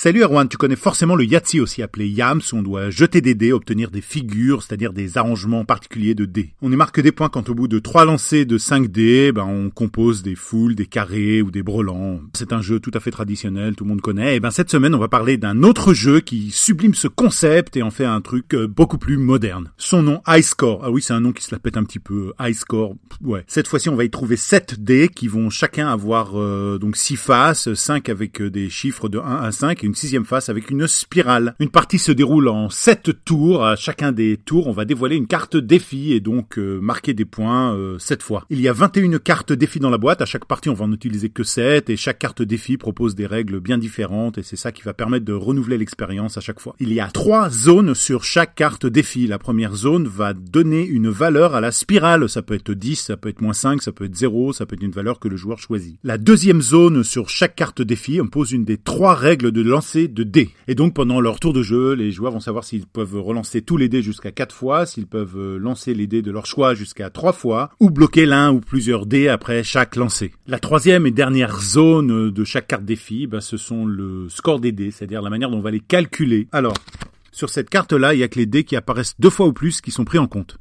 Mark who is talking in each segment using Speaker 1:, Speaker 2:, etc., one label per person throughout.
Speaker 1: Salut Erwan, tu connais forcément le Yahtzee aussi appelé Yams, où on doit jeter des dés, obtenir des figures, c'est-à-dire des arrangements particuliers de dés. On y marque des points quand au bout de trois lancers de 5 dés, ben on compose des foules, des carrés ou des brelans. C'est un jeu tout à fait traditionnel, tout le monde connaît. Et ben cette semaine, on va parler d'un autre jeu qui sublime ce concept et en fait un truc euh, beaucoup plus moderne. Son nom, High Score. Ah oui, c'est un nom qui se la pète un petit peu. High Score, ouais. Cette fois-ci, on va y trouver 7 dés qui vont chacun avoir euh, donc 6 faces, 5 avec euh, des chiffres de 1 à 5 une sixième face avec une spirale. Une partie se déroule en sept tours. À chacun des tours, on va dévoiler une carte défi et donc euh, marquer des points euh, sept fois. Il y a 21 cartes défi dans la boîte. À chaque partie, on va en utiliser que 7 et chaque carte défi propose des règles bien différentes et c'est ça qui va permettre de renouveler l'expérience à chaque fois. Il y a trois zones sur chaque carte défi. La première zone va donner une valeur à la spirale. Ça peut être 10, ça peut être moins 5, ça peut être 0, ça peut être une valeur que le joueur choisit. La deuxième zone sur chaque carte défi impose une des trois règles de lancer de dés. Et donc pendant leur tour de jeu, les joueurs vont savoir s'ils peuvent relancer tous les dés jusqu'à 4 fois, s'ils peuvent euh, lancer les dés de leur choix jusqu'à 3 fois, ou bloquer l'un ou plusieurs dés après chaque lancer. La troisième et dernière zone de chaque carte défi, bah, ce sont le score des dés, c'est-à-dire la manière dont on va les calculer. Alors, sur cette carte-là, il y a que les dés qui apparaissent deux fois ou plus qui sont pris en compte.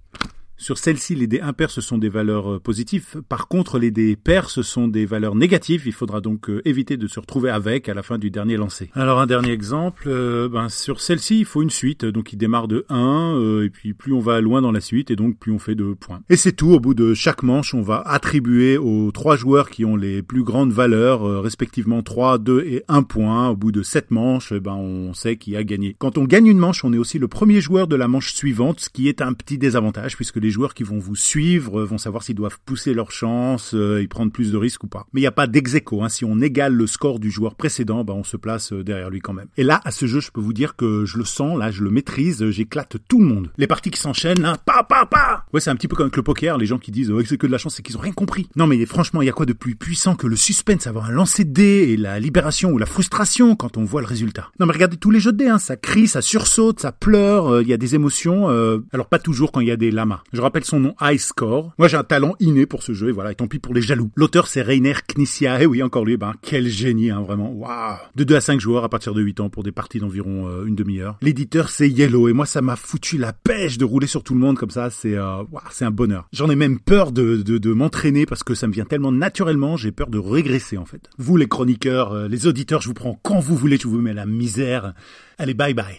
Speaker 1: Sur celle-ci, les dés impairs, ce sont des valeurs euh, positives. Par contre, les dés pairs, ce sont des valeurs négatives. Il faudra donc euh, éviter de se retrouver avec à la fin du dernier lancer. Alors, un dernier exemple. Euh, ben, sur celle-ci, il faut une suite. Donc, il démarre de 1, et puis plus on va loin dans la suite, et donc plus on fait de points. Et c'est tout. Au bout de chaque manche, on va attribuer aux trois joueurs qui ont les plus grandes valeurs, respectivement 3, 2 et 1 point. Au bout de 7 manches, ben, on sait qui a gagné. Quand on gagne une manche, on est aussi le premier joueur de la manche suivante, ce qui est un petit désavantage, puisque les joueurs qui vont vous suivre vont savoir s'ils doivent pousser leur chance euh, et prendre plus de risques ou pas. Mais il n'y a pas dex Hein. Si on égale le score du joueur précédent, bah, on se place euh, derrière lui quand même. Et là, à ce jeu, je peux vous dire que je le sens, là, je le maîtrise, j'éclate tout le monde. Les parties qui s'enchaînent, là, pa, pa, pa Ouais, c'est un petit peu comme avec le poker, les gens qui disent, ouais, c'est que de la chance, c'est qu'ils ont rien compris. Non, mais franchement, il y a quoi de plus puissant que le suspense, avoir un lancer de dés et la libération ou la frustration quand on voit le résultat? Non, mais regardez tous les jeux de dés, hein, ça crie, ça sursaute, ça pleure, euh, il y a des émotions, alors pas toujours quand il y a des lamas. Je rappelle son nom, High Score. Moi, j'ai un talent inné pour ce jeu, et voilà, et tant pis pour les jaloux. L'auteur, c'est Rainer Knizia, et oui, encore lui, ben, quel génie, hein, vraiment, waouh De 2 à 5 joueurs à partir de 8 ans pour des parties d'environ euh, une demi-heure. L'éditeur, c'est Yellow, et moi, ça m'a foutu la pêche de rouler sur tout le monde comme ça, c'est euh, c'est un bonheur. J'en ai même peur de, de, de m'entraîner parce que ça me vient tellement naturellement, j'ai peur de régresser, en fait. Vous, les chroniqueurs, euh, les auditeurs, je vous prends quand vous voulez, je vous mets la misère. Allez, bye bye.